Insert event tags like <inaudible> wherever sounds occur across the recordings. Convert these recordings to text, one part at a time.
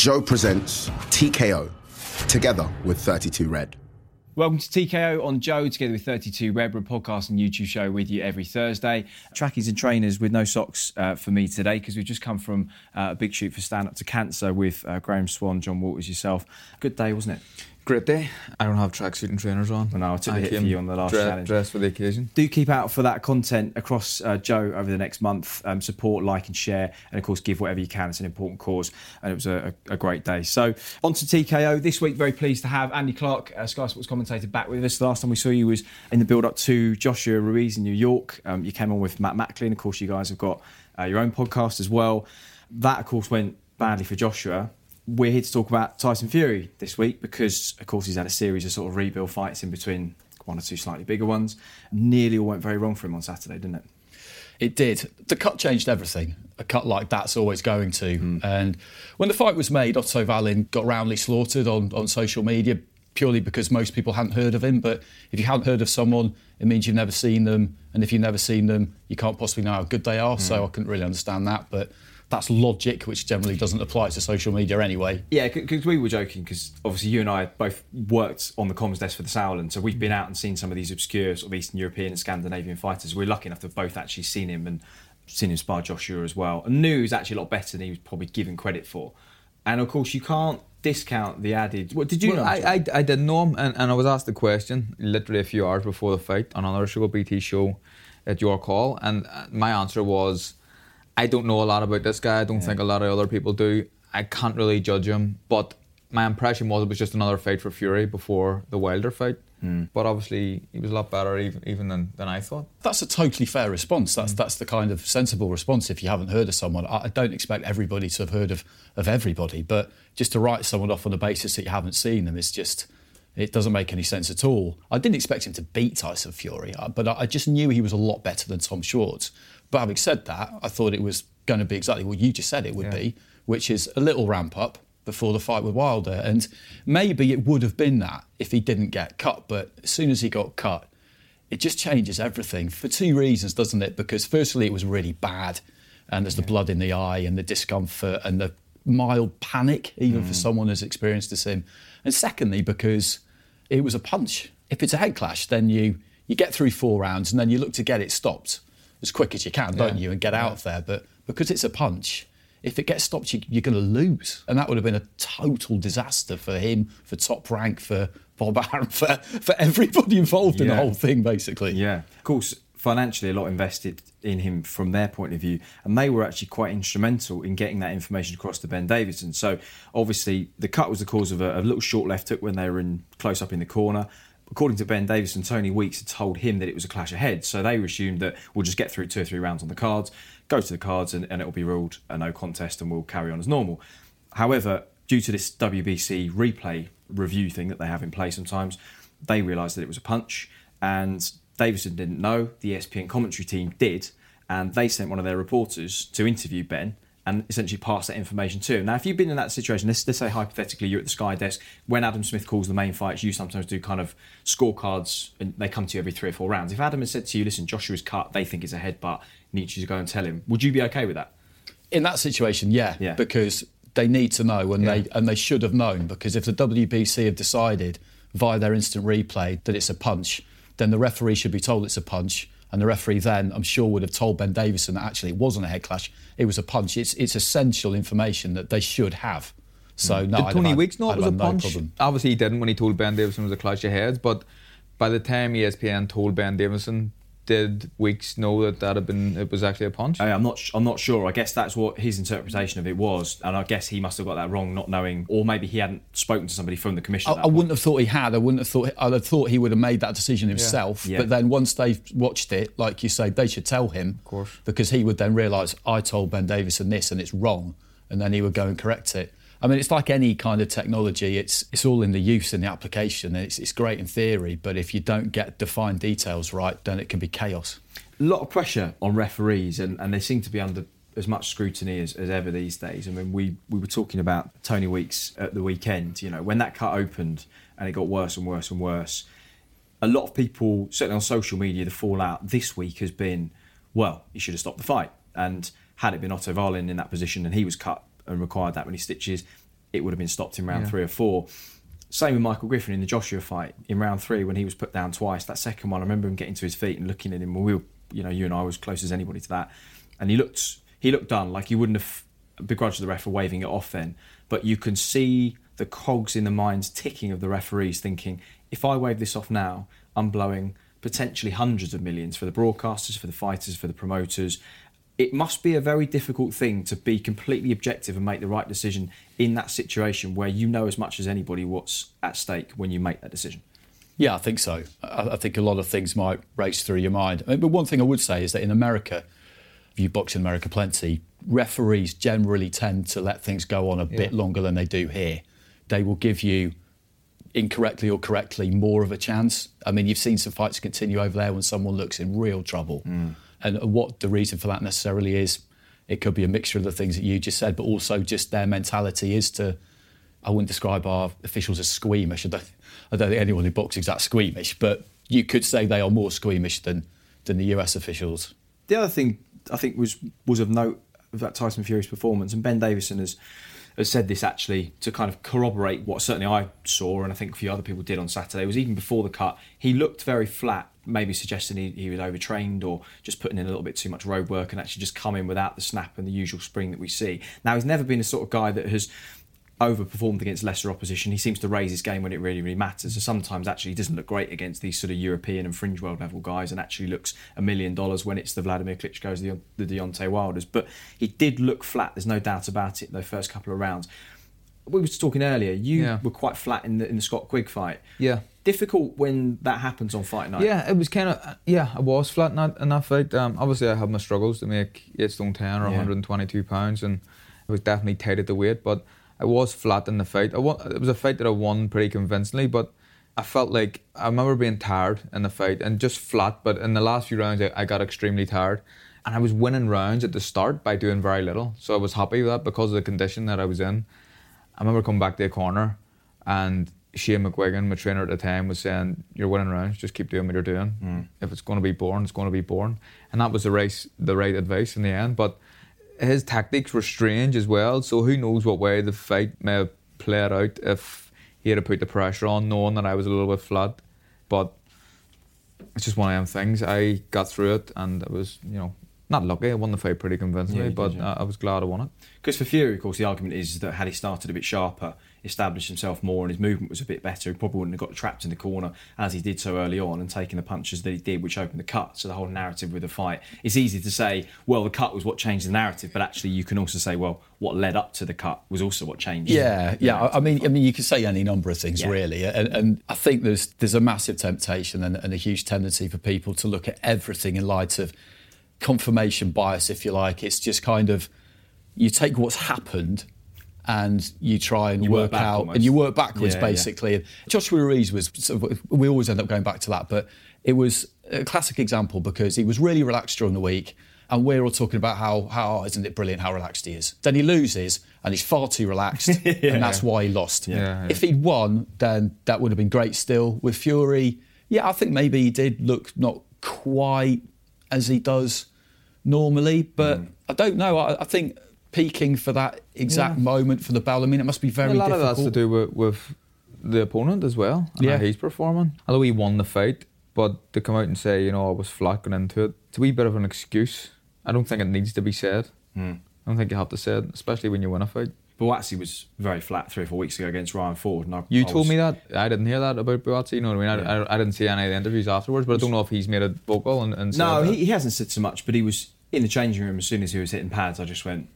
Joe presents TKO together with 32 Red. Welcome to TKO on Joe, together with 32 Red, a podcast and YouTube show with you every Thursday. Trackies and trainers with no socks uh, for me today because we've just come from uh, a big shoot for Stand Up to Cancer with uh, Graeme Swann, John Walters, yourself. Good day, wasn't it? Great day. I don't have tracksuit and trainers on. Well, no, I took the hit for you on the last dre- challenge. Dress for the occasion. Do keep out for that content across uh, Joe over the next month. Um, support, like, and share, and of course, give whatever you can. It's an important cause, and it was a, a, a great day. So, on to TKO this week. Very pleased to have Andy Clarke, uh, Sky Sports commentator, back with us. The last time we saw you was in the build up to Joshua Ruiz in New York. Um, you came on with Matt Macklin. Of course, you guys have got uh, your own podcast as well. That, of course, went badly for Joshua we're here to talk about Tyson Fury this week because, of course, he's had a series of sort of rebuild fights in between one or two slightly bigger ones. Nearly all went very wrong for him on Saturday, didn't it? It did. The cut changed everything. A cut like that's always going to. Mm. And when the fight was made, Otto Wallin got roundly slaughtered on, on social media purely because most people hadn't heard of him. But if you hadn't heard of someone, it means you've never seen them. And if you've never seen them, you can't possibly know how good they are. Mm. So I couldn't really understand that. But that's logic, which generally doesn't apply to social media anyway. Yeah, because we were joking, because obviously you and I both worked on the comms desk for the Sauerland, so we've been out and seen some of these obscure sort of Eastern European and Scandinavian fighters. We're lucky enough to have both actually seen him and seen him spar Joshua as well, and knew he was actually a lot better than he was probably given credit for. And of course, you can't discount the added. What did you well, know? I, I, I didn't know him, and, and I was asked the question literally a few hours before the fight on another show, BT show, at your call, and uh, my answer was I don't know a lot about this guy. I don't yeah. think a lot of other people do. I can't really judge him, but my impression was it was just another fight for Fury before the Wilder fight. Mm. But obviously, he was a lot better even, even than, than I thought. That's a totally fair response. That's mm. that's the kind of sensible response if you haven't heard of someone. I, I don't expect everybody to have heard of, of everybody, but just to write someone off on the basis that you haven't seen them is just it doesn't make any sense at all. I didn't expect him to beat Tyson Fury, uh, but I just knew he was a lot better than Tom Schwarz. But having said that, I thought it was going to be exactly what you just said it would yeah. be, which is a little ramp up before the fight with Wilder. And maybe it would have been that if he didn't get cut. But as soon as he got cut, it just changes everything for two reasons, doesn't it? Because firstly, it was really bad, and there's yeah. the blood in the eye and the discomfort and the mild panic, even mm. for someone as experienced as him. And secondly, because it was a punch. If it's a head clash, then you you get through four rounds and then you look to get it stopped as quick as you can, don't you, and get yeah. out of there. But because it's a punch, if it gets stopped, you, are going to lose. And that would have been a total disaster for him, for Top Rank, for Bob <laughs> Arum, for, for everybody involved yeah. in the whole thing, basically. Yeah. Of course, financially, a lot invested in him from their point of view. And they were actually quite instrumental in getting that information across to Ben Davison. So obviously, the cut was the cause of a, a little short left hook when they were in close up in the corner according to Ben Davison, Tony Weeks had told him that it was a clash ahead. So they assumed that we'll just get through two or three rounds on the cards, go to the cards, and, and it'll be ruled a no contest and we'll carry on as normal. However, due to this WBC replay review thing that they have in place sometimes, they realised that it was a punch. And Davison didn't know, the ESPN commentary team did, and they sent one of their reporters to interview Ben and essentially pass that information to him. Now, if you've been in that situation, let's, let's say hypothetically you're at the Sky desk, when Adam Smith calls the main fights, you sometimes do kind of scorecards and they come to you every three or four rounds. If Adam has said to you, listen, Joshua's cut, they think it's a headbutt, need you to go and tell him, would you be okay with that? In that situation, yeah, yeah. because they need to know and yeah. they and they should have known because if the WBC have decided via their instant replay that it's a punch, then the referee should be told it's a punch and the referee then, I'm sure, would have told Ben Davison that actually it wasn't a head clash, it was a punch. It's, it's essential information that they should have. Hmm. So, no, Did I'd Tony Weeks know it was a punch? No Obviously, he didn't when he told Ben Davison it was a clash of heads, but by the time ESPN told Ben Davison did Weeks know that that had been it was actually a punch? I, I'm not. I'm not sure. I guess that's what his interpretation of it was, and I guess he must have got that wrong, not knowing, or maybe he hadn't spoken to somebody from the commission. I, I wouldn't have thought he had. I wouldn't have thought. I'd have thought he would have made that decision himself. Yeah. Yeah. But then once they've watched it, like you say, they should tell him, of course, because he would then realise I told Ben Davison this and it's wrong, and then he would go and correct it. I mean, it's like any kind of technology. It's it's all in the use and the application. It's it's great in theory, but if you don't get defined details right, then it can be chaos a lot of pressure on referees, and, and they seem to be under as much scrutiny as, as ever these days. I mean, we, we were talking about Tony Weeks at the weekend. You know, when that cut opened and it got worse and worse and worse, a lot of people, certainly on social media, the fallout this week has been, well, he should have stopped the fight. And had it been Otto Wallin in that position and he was cut and required that many stitches, it would have been stopped in round Yeah. three or four. Same with Michael Griffin in the Joshua fight in round three when he was put down twice. That second one, I remember him getting to his feet and looking at him. We were, you know, you and I was close as anybody to that, and he looked he looked done. Like he wouldn't have begrudged the ref for waving it off then, but you can see the cogs in the minds ticking of the referees, thinking if I wave this off now, I'm blowing potentially hundreds of millions for the broadcasters, for the fighters, for the promoters. It must be a very difficult thing to be completely objective and make the right decision in that situation where you know as much as anybody what's at stake when you make that decision. Yeah, I think so. I, I think a lot of things might race through your mind. Uh, but one thing I would say is that in America, if you box in America plenty, referees generally tend to let things go on a bit longer than they do here. They will give you incorrectly or correctly more of a chance. I mean, you've seen some fights continue over there when someone looks in real trouble. Mm. And what the reason for that necessarily is, it could be a mixture of the things that you just said, but also just their mentality is to. I wouldn't describe our officials as squeamish. I don't, I don't think anyone who boxes that squeamish, but you could say they are more squeamish than, than the US officials. The other thing I think was was of note that Tyson Fury's performance, and Ben Davison has has said this actually to kind of corroborate what certainly I saw, and I think a few other people did on Saturday. Was even before the cut, he looked very flat, maybe suggesting he, he was overtrained or just putting in a little bit too much road work and actually just come in without the snap and the usual spring that we see. Now he's never been the sort of guy that has overperformed against lesser opposition. He seems to raise his game when it really, really matters. So sometimes actually he doesn't look great against these sort of European and fringe world level guys and actually looks a million dollars when it's the Vladimir Klitschko's, the, the Deontay Wilders. But he did look flat, there's no doubt about it, the first couple of rounds. We were talking earlier, you Yeah. were quite flat in the, in the Scott Quigg fight. Yeah. Difficult when that happens on fight night. Yeah, it was kind of yeah. I was flat in that, in that fight. Um, obviously, I had my struggles to make eight stone ten or Yeah. 122 pounds, and I was definitely tight at the weight. But I was flat in the fight. I won, it was a fight that I won pretty convincingly, but I felt like I remember being tired in the fight and just flat. But in the last few rounds, I, I got extremely tired, and I was winning rounds at the start by doing very little. So I was happy with that because of the condition that I was in. I remember coming back to a corner, and Shane McGuigan, my trainer at the time, was saying, "You're winning rounds. Just keep doing what you're doing. Hmm. If it's going to be born, it's going to be born." And that was the race, the right advice in the end. But his tactics were strange as well. So who knows what way the fight may have played out if he had put the pressure on, knowing that I was a little bit flat. But it's just one of them things. I got through it, and it was, you know, not lucky. I won the fight pretty convincingly, Yeah, you did, but yeah. I I was glad I won it. Because for Fury, of course, the argument is that had he started a bit sharper, established himself more, and his movement was a bit better, he probably wouldn't have got trapped in the corner as he did so early on and taken the punches that he did, which opened the cut. So the whole narrative with the fight, it's easy to say, well, the cut was what changed the narrative, but actually you can also say, well, what led up to the cut was also what changed. Yeah, yeah. I- I mean, I mean, you could say any number of things Yeah. really, and, and I think there's there's a massive temptation and, and a huge tendency for people to look at everything in light of confirmation bias, if you like. It's just kind of you take what's happened and you try and You work work, out almost. and you work backwards Yeah, yeah. basically. And Joshua Ruiz was sort of, we always end up going back to that, but it was a classic example because he was really relaxed during the week. And we're all talking about how, how isn't it brilliant how relaxed he is. Then he loses and he's far too relaxed, <laughs> and that's why he lost. Yeah, yeah. If he'd won, then that would have been great still. With Fury, yeah, I think maybe he did look not quite as he does normally, but Hmm. I don't know. I, I think peaking for that exact moment for the bell, I mean, it must be very a lot difficult. of that's to do with, with the opponent as well. And Yeah. how he's performing. Although he won the fight, but to come out and say, you know, I was flat going into it, it's a wee bit of an excuse. I don't think it needs to be said. Hmm. I don't think you have to say it, especially when you win a fight. Buatsi was very flat three or four weeks ago against Ryan Ford. And I, You I told was- me that. I didn't hear that about Buatsi. You know what I mean? I, I, I didn't see any of the interviews afterwards, but I don't know if he's made it vocal and, and said No, he, he hasn't said so much, but he was in the changing room as soon as he was hitting pads. I just went,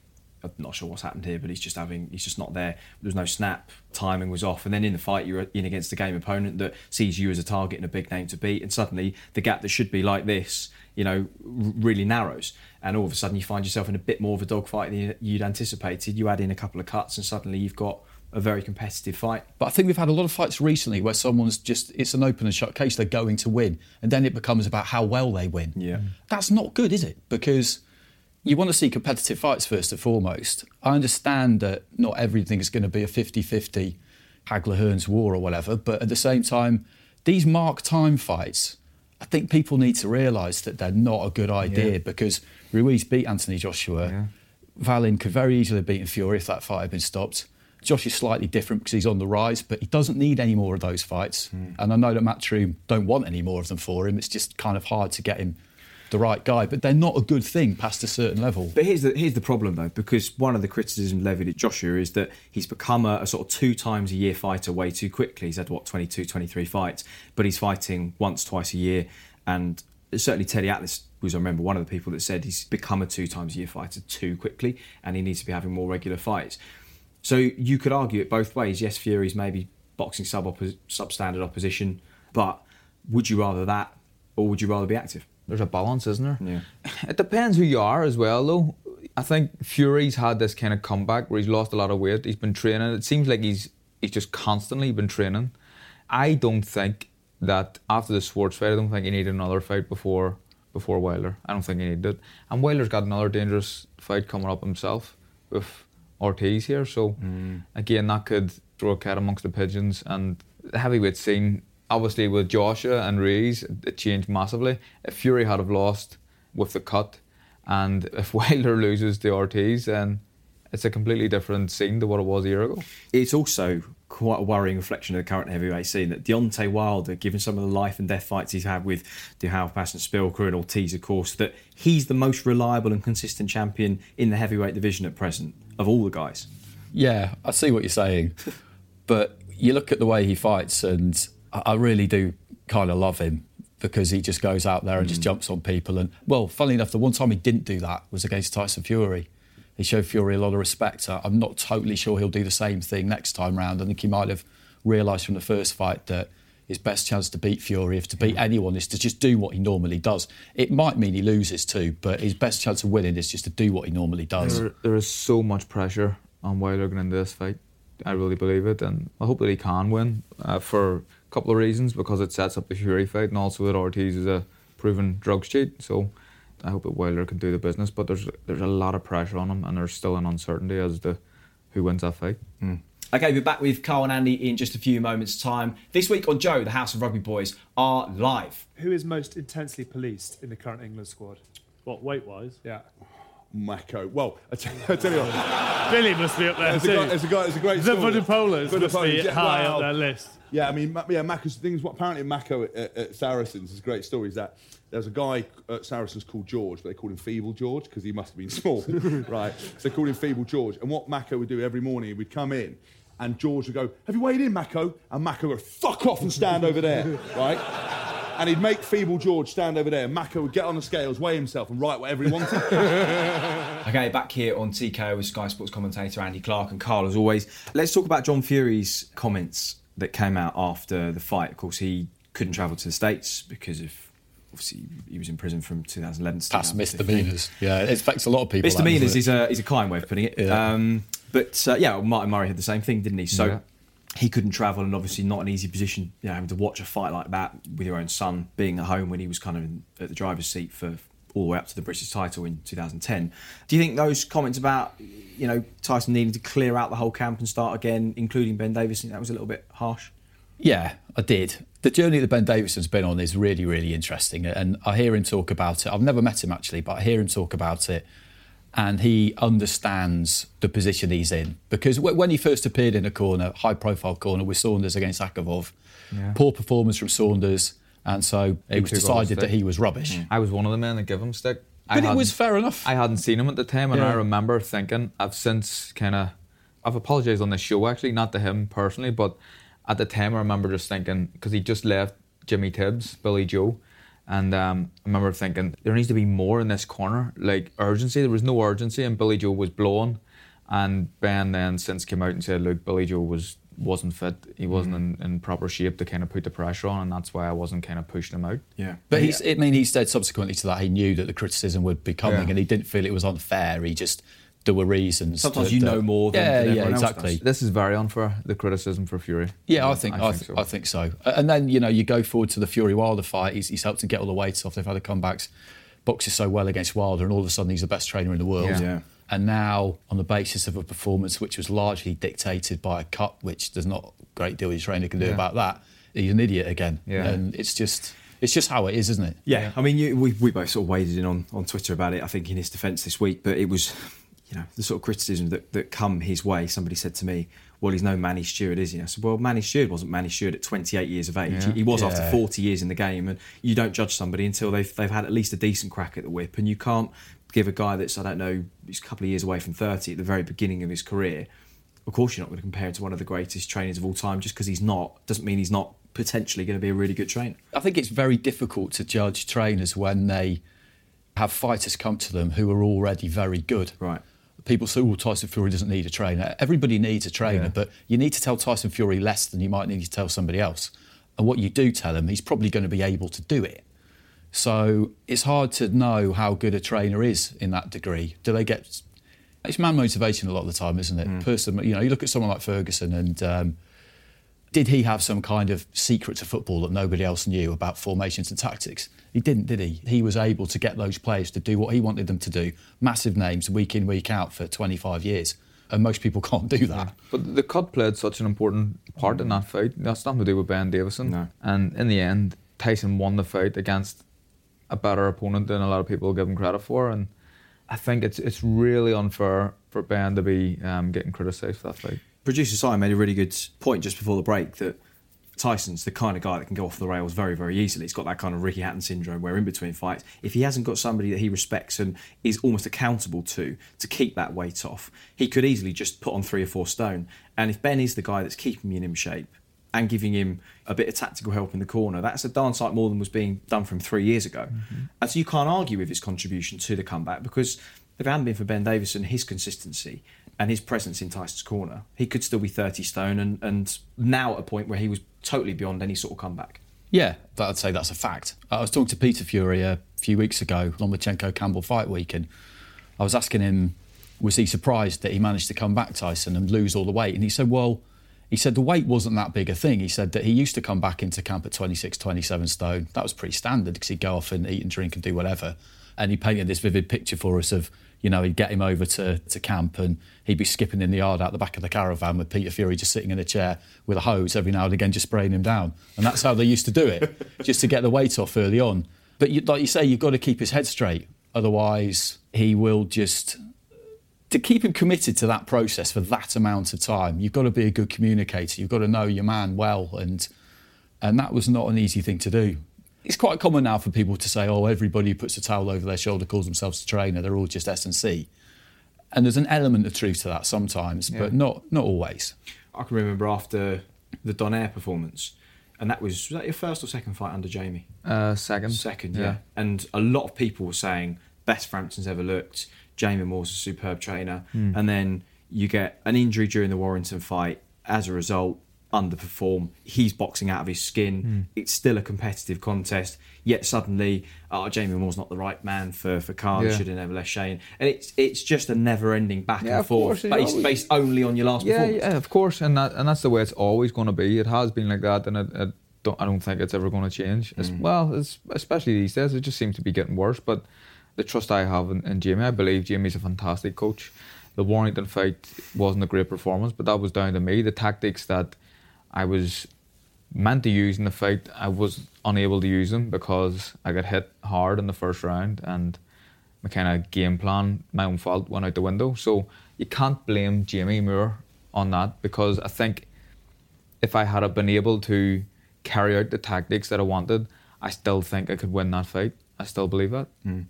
I'm not sure what's happened here, but he's just having, he's just not there. There was no snap, timing was off, and then in the fight you're in against a game opponent that sees you as a target and a big name to beat, and suddenly the gap that should be like this, you know, really narrows, and all of a sudden you find yourself in a bit more of a dogfight than you'd anticipated. You add in a couple of cuts, and suddenly you've got a very competitive fight. But I think we've had a lot of fights recently where someone's just, it's an open and shut case, they're going to win. And then it becomes about how well they win. Yeah. That's not good, is it? Because you want to see competitive fights first and foremost. I understand that not everything is going to be a 50 50 Hagler Hearns war or whatever, but at the same time, these mark time fights, I think people need to realise that they're not a good idea Yeah. because Ruiz beat Anthony Joshua. Yeah. Wallin could very easily have beaten Fury if that fight had been stopped. Josh is slightly different because he's on the rise, but he doesn't need any more of those fights. Hmm. And I know that Matchroom don't want any more of them for him. It's just kind of hard to get him the right guy, but they're not a good thing past a certain level. But here's the here's the problem though, because one of the criticisms levied at Joshua is that he's become a, a sort of two times a year fighter way too quickly. He's had what 22, 23 fights, but he's fighting once, twice a year, and certainly Teddy Atlas was I remember one of the people that said he's become a two times a year fighter too quickly, and he needs to be having more regular fights. So you could argue it both ways. Yes, Fury's maybe boxing sub substandard opposition, but would you rather that, or would you rather be active? There's a balance, isn't there? Yeah. It depends who you are as well, though. I think Fury's had this kind of comeback where he's lost a lot of weight. He's been training. It seems like he's he's just constantly been training. I don't think that after the Schwarz fight, I don't think he needed another fight before before Wilder. I don't think he needed it. And Wilder's got another dangerous fight coming up himself with Ortiz here. So mm. again, that could throw a cat amongst the pigeons. And the heavyweight scene, obviously with Joshua and Ruiz, it changed massively. If Fury had have lost with the cut, and <laughs> if Wilder loses to Ortiz, then it's a completely different scene to what it was a year ago. It's also quite a worrying reflection of the current heavyweight scene that Deontay Wilder, given some of the life and death fights he's had with Duhaupas and Szpilka and Ortiz, of course, that he's the most reliable and consistent champion in the heavyweight division at present of all the guys. Yeah, I see what you're saying, <laughs> but you look at the way he fights, and I really do kind of love him because he just goes out there and just jumps on people. And well, funnily enough, the one time he didn't do that was against Tyson Fury. He showed Fury a lot of respect. I'm not totally sure he'll do the same thing next time round. I think he might have realised from the first fight that his best chance to beat Fury, if to beat anyone, is to just do what he normally does. It might mean he loses too, but his best chance of winning is just to do what he normally does. There, there is so much pressure on Wilder going into this fight. I really believe it, and I hope that he can win uh, for couple of reasons because it sets up the Fury fight, and also that Ortiz is a proven drug cheat. So I hope that Wilder can do the business, but there's there's a lot of pressure on him, and there's still an uncertainty as to who wins that fight. Hmm. Okay, we're back with Carl and Andy in just a few moments' time. This week on Joe, the House of Rugby Boys are live. Who is most intensely policed in the current England squad? What weight wise? Yeah. Mako. Well, <laughs> I tell, I tell you what, Billy must be up there there's a, too. guy, there's a guy. There's a great the story. Vunipolas must be yeah, high wow. up their list. Yeah, I mean, yeah, Mako's things. What apparently Mako at, at, at Saracens is a great story. Is that there's a guy at Saracens called George, but they called him Feeble George because he must have been <laughs> small, <laughs> right? So they called him Feeble George. And what Mako would do every morning, he would come in, and George would go, "Have you weighed in, Mako?" And Mako would fuck off and stand over there, right? And he'd make Feeble George stand over there. Mako would get on the scales, weigh himself, and write whatever he wanted. <laughs> Okay, back here on TKO with Sky Sports commentator Andy Clarke and Carl as always. Let's talk about John Fury's comments that came out after the fight. Of course, he couldn't travel to the States because of obviously he was in prison from 2011 to Past 2015. misdemeanors. Yeah, it affects a lot of people. that, Misdemeanors doesn't is a, is a kind way of putting it. Yeah. Um, but uh, yeah, Martin Murray had the same thing, didn't he? So Yeah. He couldn't travel, and obviously not an easy position, you know, having to watch a fight like that with your own son, being at home when he was kind of in, at the driver's seat for all the way up to the British title in 2010. Do you think those comments about, you know, Tyson needing to clear out the whole camp and start again, including Ben Davis, that was a little bit harsh? Yeah, I did. The journey that Ben Davison's been on is really, really interesting. And I hear him talk about it. I've never met him actually, but I hear him talk about it. And he understands the position he's in. Because wh- when he first appeared in a corner, high profile corner with Saunders against Akavov, poor performance from Saunders. And so it He was the decided that he was rubbish. Mm. I was one of the men that give him stick. I But it was fair enough. I hadn't seen him at the time, and Yeah. I remember thinking I've since kind of I've apologized on this show actually, not to him personally, but at the time I remember just thinking because he just left Jimmy Tibbs, Billy Joe, and um, I remember thinking there needs to be more in this corner, like urgency. There was no urgency, and Billy Joe was blown, and Ben then since came out and said, look, Billy Joe was wasn't fit, he wasn't in, in proper shape to kind of put the pressure on, and that's why I wasn't kind of pushing him out. Yeah. But he's, I mean, he said subsequently to that he knew that the criticism would be coming Yeah. and he didn't feel it was unfair. He just, there were reasons. Sometimes that- you that- know uh, more than- yeah, than yeah, everyone else exactly. does. This is very unfair, the criticism for Fury. Yeah, I think I, th- I think so. And then you know you go forward to the Fury Wilder fight. He's, he's helped to get all the weights off. They've had the comebacks. Boxes so well against Wilder, and all of a sudden he's the best trainer in the world. Yeah. Yeah. And now on the basis of a performance which was largely dictated by a cut, which there's not a great deal your trainer can do Yeah. about that, he's an idiot again. Yeah. And it's just it's just how it is, isn't it? Yeah, I mean, you, we, we both sort of waded in on, on Twitter about it, I think, in his defence this week, but it was, you know, the sort of criticism that, that come his way. Somebody said to me, well, he's no Manny Steward, is he? I said, well, Manny Steward wasn't Manny Steward at 28 years of age. Yeah. He, he was after 40 years in the game, and you don't judge somebody until they've they've had at least a decent crack at the whip, and you can't give a guy that's I don't know, he's a couple of years away from 30 at the very beginning of his career. Of course, you're not going to compare him to one of the greatest trainers of all time just because he's not. Doesn't mean he's not potentially going to be a really good trainer. I think it's very difficult to judge trainers when they have fighters come to them who are already very good. Right. People say, oh, Tyson Fury doesn't need a trainer. Everybody needs a trainer, Yeah. but you need to tell Tyson Fury less than you might need to tell somebody else. And what you do tell him, he's probably going to be able to do it. So it's hard to know how good a trainer is in that degree. Do they get. It's man motivation a lot of the time, isn't it? Person, you know, you look at someone like Ferguson and. Um, did he have some kind of secret to football that nobody else knew about formations and tactics? He didn't, did he? He was able to get those players to do what he wanted them to do, massive names week in, week out for 25 years. And most people <laughs> can't do that. But the cut played such an important part in that fight. That's nothing to do with Ben Davison. No. And in the end, Tyson won the fight against a better opponent than a lot of people give him credit for. And I think it's it's really unfair for Ben to be um, getting criticised for that fight. Producer Simon made a really good point just before the break that Tyson's the kind of guy that can go off the rails very, very easily. He's got that kind of Ricky Hatton syndrome where in between fights, if he hasn't got somebody that he respects and is almost accountable to to keep that weight off, he could easily just put on three or four stone. And if Ben is the guy that's keeping him in shape and giving him a bit of tactical help in the corner, that's a darn sight more than was being done from three years ago. Mm-hmm. And so you can't argue with his contribution to the comeback because if it hadn't been for Ben Davison, his consistency and his presence in Tyson's corner, he could still be 30 stone and, and now at a point where he was totally beyond any sort of comeback. Yeah, that- I'd say that's a fact. I was talking to Peter Fury a few weeks ago, Lomachenko Campbell fight week, and I was asking him, was he surprised that he managed to come back, Tyson, and lose all the weight? And he said, well, he said the weight wasn't that big a thing. He said that he used to come back into camp at 26, 27 stone. That was pretty standard because he'd go off and eat and drink and do whatever. And he painted this vivid picture for us of, you know, he'd get him over to, to camp and he'd be skipping in the yard out the back of the caravan with Peter Fury just sitting in a chair with a hose every now and again, just spraying him down. And that's how they used to do it, <laughs> just to get the weight off early on. But you, like you say, you've got to keep his head straight. Otherwise, he will just to keep him committed to that process for that amount of time, you've got to be a good communicator. You've got to know your man well, and and that was not an easy thing to do. It's quite common now for people to say, "Oh, everybody who puts a towel over their shoulder calls themselves a trainer. They're all just S and C." And there's an element of truth to that sometimes, but not not always. I can remember after the Donaire performance, and that was, was that your first or second fight under Jamie? Uh, second. Second, yeah. And a lot of people were saying best Frampton's ever looked. Jamie Moore's a superb trainer. Hmm. And then you get an injury during the Warrington fight. As a result, underperform. He's boxing out of his skin. Hmm. It's still a competitive contest. Yet suddenly, oh, Jamie Moore's not the right man for for Carl. Yeah. Should have never left Shane. And it's it's just a never-ending back Yeah, and forth, course, based, always- based only on your last Yeah, performance. yeah, of course, and that and that's the way it's always going to be. It has been like that, and it, it don't, I don't think it's ever going to change. It's, hmm. well, it's, especially these days, it just seems to be getting worse. But the trust I have in, in Jamie, I believe Jamie's a fantastic coach. The Warrington fight wasn't a great performance, but that was down to me. The tactics that I was meant to use in the fight, I was unable to use them because I got hit hard in the first round and my kind of game plan, my own fault, went out the window. So you can't blame Jamie Moore on that because I think if I had been able to carry out the tactics that I wanted, I still think I could win that fight. I still believe that. Hmm.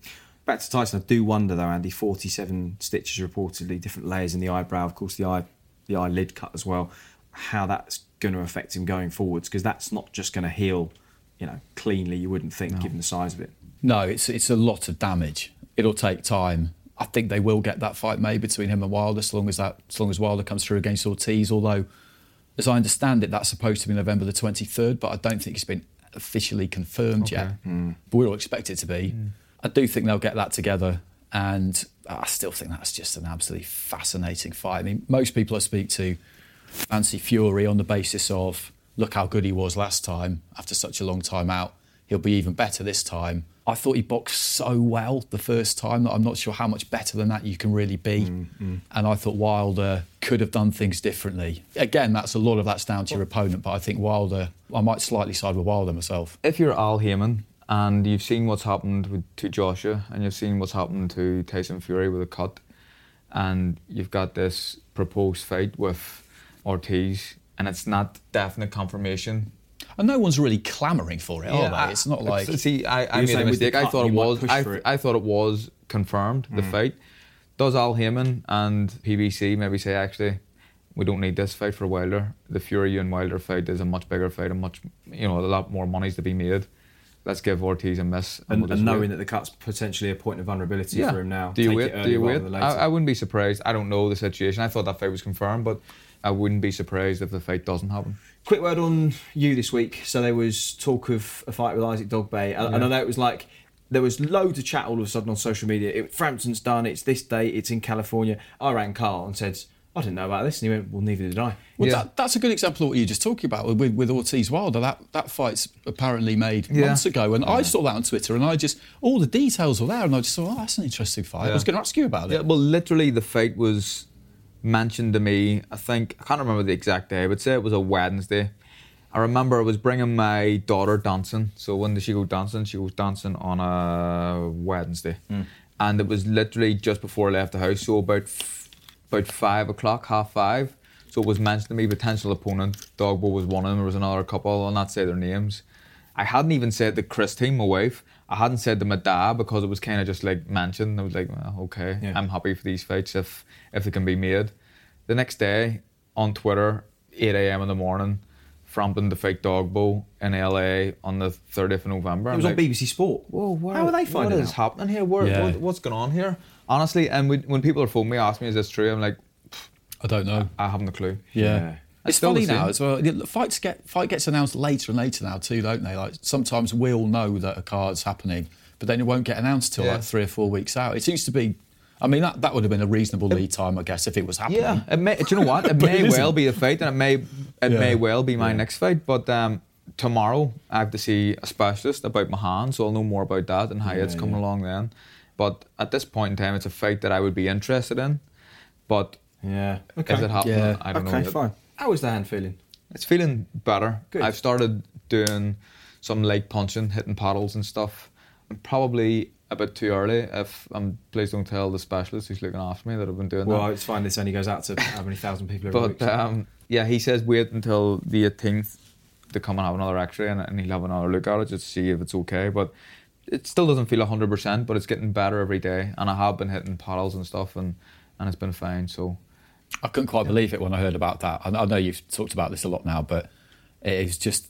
Back to Tyson, I do wonder though, Andy. Forty-seven stitches reportedly, different layers in the eyebrow. Of course, the eye, the eyelid cut as well. How that's going to affect him going forwards? Because that's not just going to heal, you know, cleanly. You wouldn't think, given the size of it. No, it's it's a lot of damage. It'll take time. I think they will get that fight made between him and Wilder, as long as that, as long as Wilder comes through against Ortiz. Although, as I understand it, that's supposed to be November the twenty third, but I don't think it's been officially confirmed yet. Hmm. But we all expect it to be. Hmm. I do think they'll get that together, and I still think that's just an absolutely fascinating fight. I mean, most people I speak to fancy Fury on the basis of look how good he was last time after such a long time out. He'll be even better this time. I thought he boxed so well the first time that I'm not sure how much better than that you can really be. Mm, mm. And I thought Wilder could have done things differently. Again, that's a lot of that's down to your opponent, but I think Wilder, I might slightly side with Wilder myself. If you're Al Haymon and you've seen what's happened with, to Joshua and you've seen what's happened to Tyson Fury with a cut, and you've got this proposed fight with Ortiz, and it's not definite confirmation. And no one's really clamouring for it, are they? It's not like. see, I, I made a mistake. I thought it was. I, it. I thought it was confirmed the mm. fight. Does Al Haymon and PBC maybe say actually we don't need this fight for Wilder? The Fury and Wilder fight is a much bigger fight, and much you know a lot more money's to be made. Let's give Ortiz a miss. And, we'll and knowing that the cut's potentially a point of vulnerability for him now. Do you Take wait? it you later. I, I wouldn't be surprised. I don't know the situation. I thought that fight was confirmed, but I wouldn't be surprised if the fight doesn't happen. Quick word on you this week. So there was talk of a fight with Isaac Dogboe, and, and I know it was like there was loads of chat all of a sudden on social media. It, Frampton's done. It's this date. It's in California. I rang Carl and said, "I didn't know about this," and he went, "Well, neither did I." Well, Yeah. that, that's a good example of what you're just talking about with, with Ortiz Wilder. That that fight's apparently made Yeah. months ago, and I saw that on Twitter, and I just all the details were there, and I just thought, oh, that's an interesting fight. I was going to ask you about it. Yeah, well, literally, the fight was mentioned to me. I think I can't remember the exact day, but say it was a Wednesday. I remember I was bringing my daughter dancing. So when did she go dancing? She goes dancing on a Wednesday, hmm. and it was literally just before I left the house. So about f- about five o'clock, half five. So it was mentioned to me potential opponent. Dogboe was one of them. There was another couple. I'll not say their names. I hadn't even said to Christine, my wife. I hadn't said to my dad because it was kind of just like mentioned. I was like, well, okay, Yeah. I'm happy for these fights if if they can be made. The next day on Twitter, 8 a.m. in the morning, Frampton to fight Dogboe in LA on the 30th of November. It I'm was like, on BBC Sport. Whoa, wow, How are they finding What is out? happening here? Where, Yeah. what, what's going on here? Honestly, and when, when people are phoning me, ask me, is this true? I'm like, I don't know. I haven't a clue. Yeah. Yeah. It's still funny now same. as well. Yeah, Fights get fight gets announced later and later now too, don't they? Like sometimes we'll know that a card's happening, but then it won't get announced till Yeah. like three or four weeks out. It seems to be. I mean, that, that would have been a reasonable lead time, I guess, if it was happening. Yeah, it may, do you know what? <laughs> It may it isn't. well be a fight, and it may it Yeah. may well be my next fight. But um, tomorrow I have to see a specialist about my hand, so I'll know more about that and how it's coming yeah. along then. But at this point in time, it's a fight that I would be interested in. But Yeah. is it happening? Yeah. I don't okay, know. yet. fine. How is the hand feeling? It's feeling better. Good. I've started doing some leg punching, hitting paddles and stuff. I'm probably a bit too early. If um, please don't tell the specialist who's looking after me that I've been doing that. Well, it's fine. This only goes out to how many thousand people every week. But um, yeah, he says wait until the 18th to come and have another X-ray, and, and he'll have another look at it just to see if it's okay. But it still doesn't feel 100%, but it's getting better every day. And I have been hitting paddles and stuff, and and it's been fine. So I couldn't quite believe it when I heard about that. I, I know you've talked about this a lot now, but it is just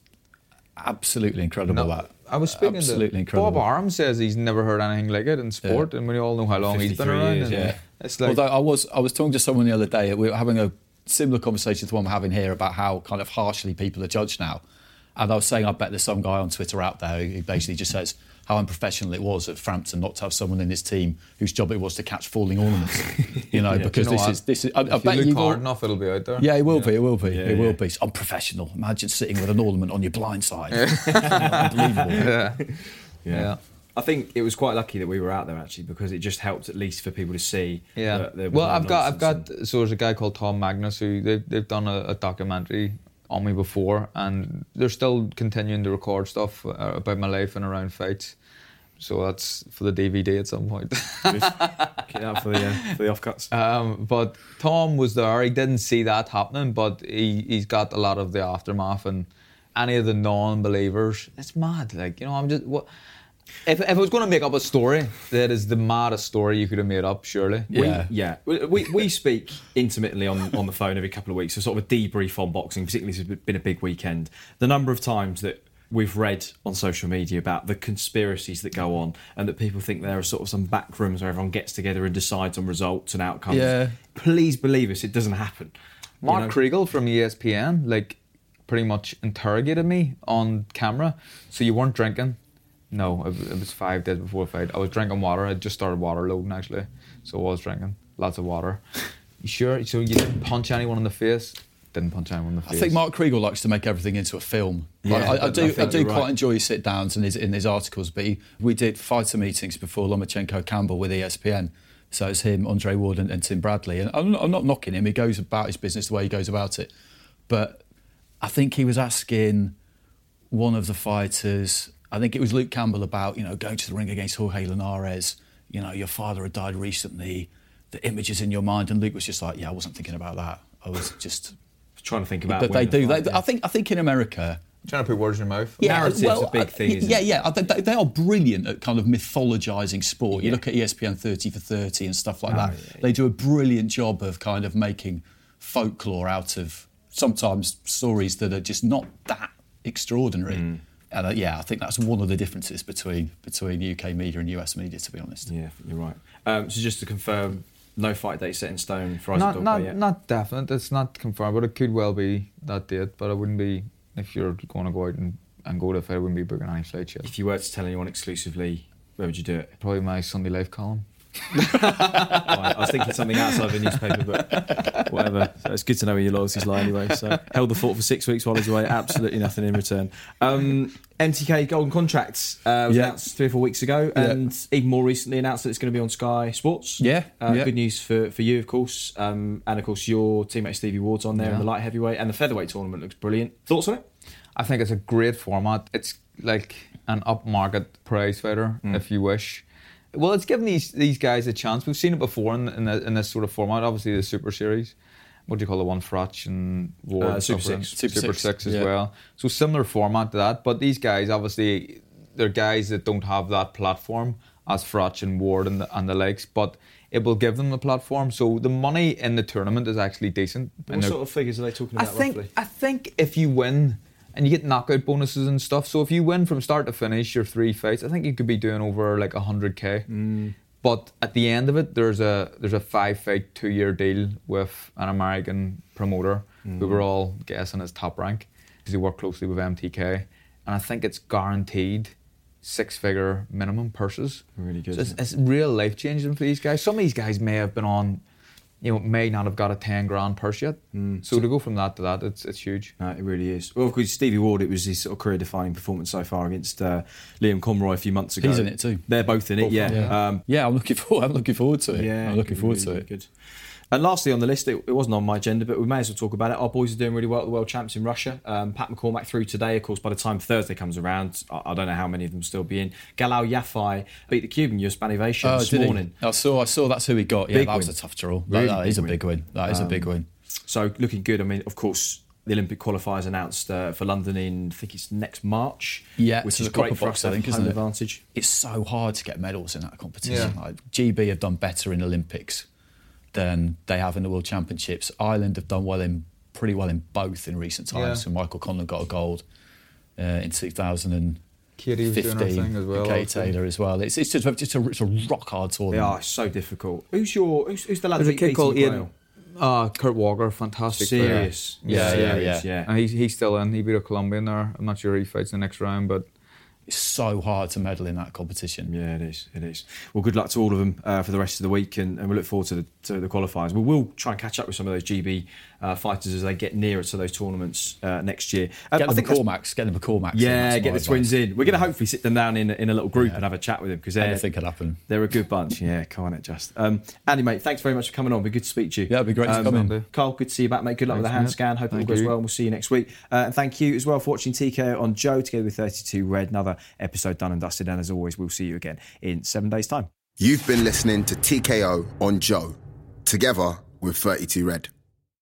absolutely incredible. that I was speaking absolutely to incredible. Bob Arum says he's never heard anything like it in sport, and we all know how long he's been around. years, yeah. It's like Although I was, I was talking to someone the other day. We were having a similar conversation to the one we're having here about how kind of harshly people are judged now. And I was saying, I bet there's some guy on Twitter out there who basically just says how unprofessional it was at Frampton not to have someone in his team whose job it was to catch falling ornaments. You know, <laughs> because You know this what? is this is. I, I if you bet look you've all- hard enough, it'll be out there. Yeah, it will be. It will be. Yeah, it will yeah. be. It's unprofessional. Imagine sitting with an ornament on your blind side. <laughs> Unbelievable. <laughs> yeah, yeah. I think it was quite lucky that we were out there actually because it just helped at least for people to see. Yeah. that there well, I've got, I've got. So there's a guy called Tom Magnus who they've they've done a, a documentary on me before, and they're still continuing to record stuff uh, about my life and around fights. So that's for the DVD at some point. and keep it out for the uh, for the offcuts. um, but Tom was there. He didn't see that happening, but he he's got a lot of the aftermath and any of the non-believers. It's mad. Like you know, I'm just what. If, if I was going to make up a story, that is the maddest story you could have made up, surely. We, Yeah. yeah. We, we, we speak intimately on, on the phone every couple of weeks, so sort of a debrief on boxing, particularly it's been a big weekend. The number of times that we've read on social media about the conspiracies that go on and that people think there are sort of some back rooms where everyone gets together and decides on results and outcomes. Yeah. Please believe us, it doesn't happen. You Mark know? Kriegel from ESPN like pretty much interrogated me on camera. So you weren't drinking? No, it, it was five days before the fight. I was drinking water. I just started water loading actually, so I was drinking lots of water. You sure? So you didn't punch anyone in the face? Didn't punch anyone in the face. I think Mark Kriegel likes to make everything into a film. Like, Yeah, I, I I do. I, do quite right. enjoy his sit downs and his in his articles. But he, we did fighter meetings before Lomachenko Campbell with ESPN. So it's him, Andre Ward, and, and Tim Bradley. And I'm I'm not knocking him. He goes about his business the way he goes about it. But I think he was asking one of the fighters. I think it was Luke Campbell about you know going to the ring against Jorge Linares. You know your father had died recently. The images in your mind, and Luke was just like, "Yeah, I wasn't thinking about that. I was just Trying to think about. But they winning the do. fight, They, yeah. I think. I think in America. Trying to put words in your mouth. Narrative's a big thing, isn't yeah, it? yeah. They, they- they are brilliant at kind of mythologizing sport. You look at ESPN 30 for 30 and stuff like Oh, that. yeah, They do a brilliant job of kind of making folklore out of sometimes stories that are just not that extraordinary. Mm. And uh, yeah, I think that's one of the differences between between UK media and US media, to be honest. Yeah, you're right. Um, so just to confirm, no fight date set in stone for Isaac Not, not, yet. not definite. It's not confirmed, but it could well be that date. But I wouldn't be if you're going to go out and, and go to a fight. I wouldn't be booking any flights yet. If you were to tell anyone exclusively, where would you do it? Probably my Sunday Life column. Right, I was thinking something outside of the newspaper, but whatever. So it's good to know where your loyalties lie anyway. So held the fort for six weeks while he's away. Absolutely nothing in return. Um, MTK Golden Contracts uh, was Yeah. announced three or four weeks ago, Yeah. and even more recently announced that it's going to be on Sky Sports. Yeah, Uh, yeah. Good news for, for you, of course, um, and of course your teammate Stevie Ward's on there in the light heavyweight, and the featherweight tournament looks brilliant. Thoughts on it? I think it's a great format. It's like an upmarket prize fighter, if you wish. Well, it's given these these guys a chance. We've seen it before in, in, the, in this sort of format. Obviously, the Super Series. What do you call the one? Froch and Ward. Uh, Super Six. Super Super, Six, Six, as yeah. well. So similar format to that. But these guys, obviously, they're guys that don't have that platform as Froch and Ward and the, and the likes. But it will give them the platform. So the money in the tournament is actually decent. What sort of figures are they talking about? I think roughly? I think if you win and you get knockout bonuses and stuff, so if you win from start to finish your three fights, I think you could be doing over like hundred k. Mm. But at the end of it, there's a there's a five fight two year deal with an American promoter Mm. who we're all guessing is top rank because he worked closely with MTK, and I think it's guaranteed six figure minimum purses. Really good, So it's, it's real life changing for these guys. Some of these guys may have been on, you know, may not have got a ten grand purse yet. Mm. So to go from that to that, it's it's huge. No, it really is. Well, of course, Stevie Ward, it was his sort of career-defining performance so far against uh, Liam Conroy a few months ago. He's in it too. They're both in it, yeah. yeah. Um, Yeah, I'm looking forward. I'm looking forward to it. yeah, I'm looking forward really, to it. Good. And lastly on the list, it, it wasn't on my agenda, but we may as well talk about it. Our boys are doing really well at the World Champs in Russia. Um, Pat McCormack through today. Of course, by the time Thursday comes around, I, I don't know how many of them will still be in. Galal Yafai beat the Cuban Yosbany Veitia Oh, this did he? morning. I saw. I saw. That's who he got. Yeah, Big that was a tough draw. Really that, that is a big big win. That is a big win. So looking good. I mean, of course, the Olympic qualifiers announced uh, for London in I think it's next March. Yeah, which is the great copper for box, us I think, isn't it? advantage. It's so hard to get medals in that competition. Yeah. Like, GB have done better in Olympics than they have in the World Championships. Ireland have done well in pretty well in both in recent times. Yeah. So Michael Conlan got a gold uh, in 2015. Katie was doing thing as well, and Kate. Taylor as well. It's, it's just, just a, it's a rock hard They tournament. are so difficult. Who's your who's, who's the lad There's a that kid beat called Ian. Quayle? Uh, Kurt Walker, fantastic. Serious. Yeah, yeah, Serious, yeah. And he's, he's still in. He beat a Colombian there. I'm not sure he fights the next round, but It's so hard to medal in that competition. Yeah, it is. It is. Well, good luck to all of them uh, for the rest of the week, and, and we look forward to the, to the qualifiers. We will try and catch up with some of those GB uh, fighters as they get nearer to those tournaments uh, next year. Um, Get I the think that's- McCormacks. Get the McCormacks. in, Yeah, get the twins advice. in. We're going to hopefully sit them down in, in a little group Yeah. and have a chat with them because Anything could happen. they're a good bunch. Yeah, can't it just? Um, Andy, mate, thanks very much for coming on. Be good to speak to you. Yeah, it'd be great to come in. Carl, good to see you back, mate. Good luck with the hand mate. scan. Hope it all goes you. well, and we'll see you next week. Uh, and thank you as well for watching TKO on Joe together with 32 Red. Another episode done and dusted. And as always, we'll see you again in seven days' time. You've been listening to TKO on Joe, together with 32 Red.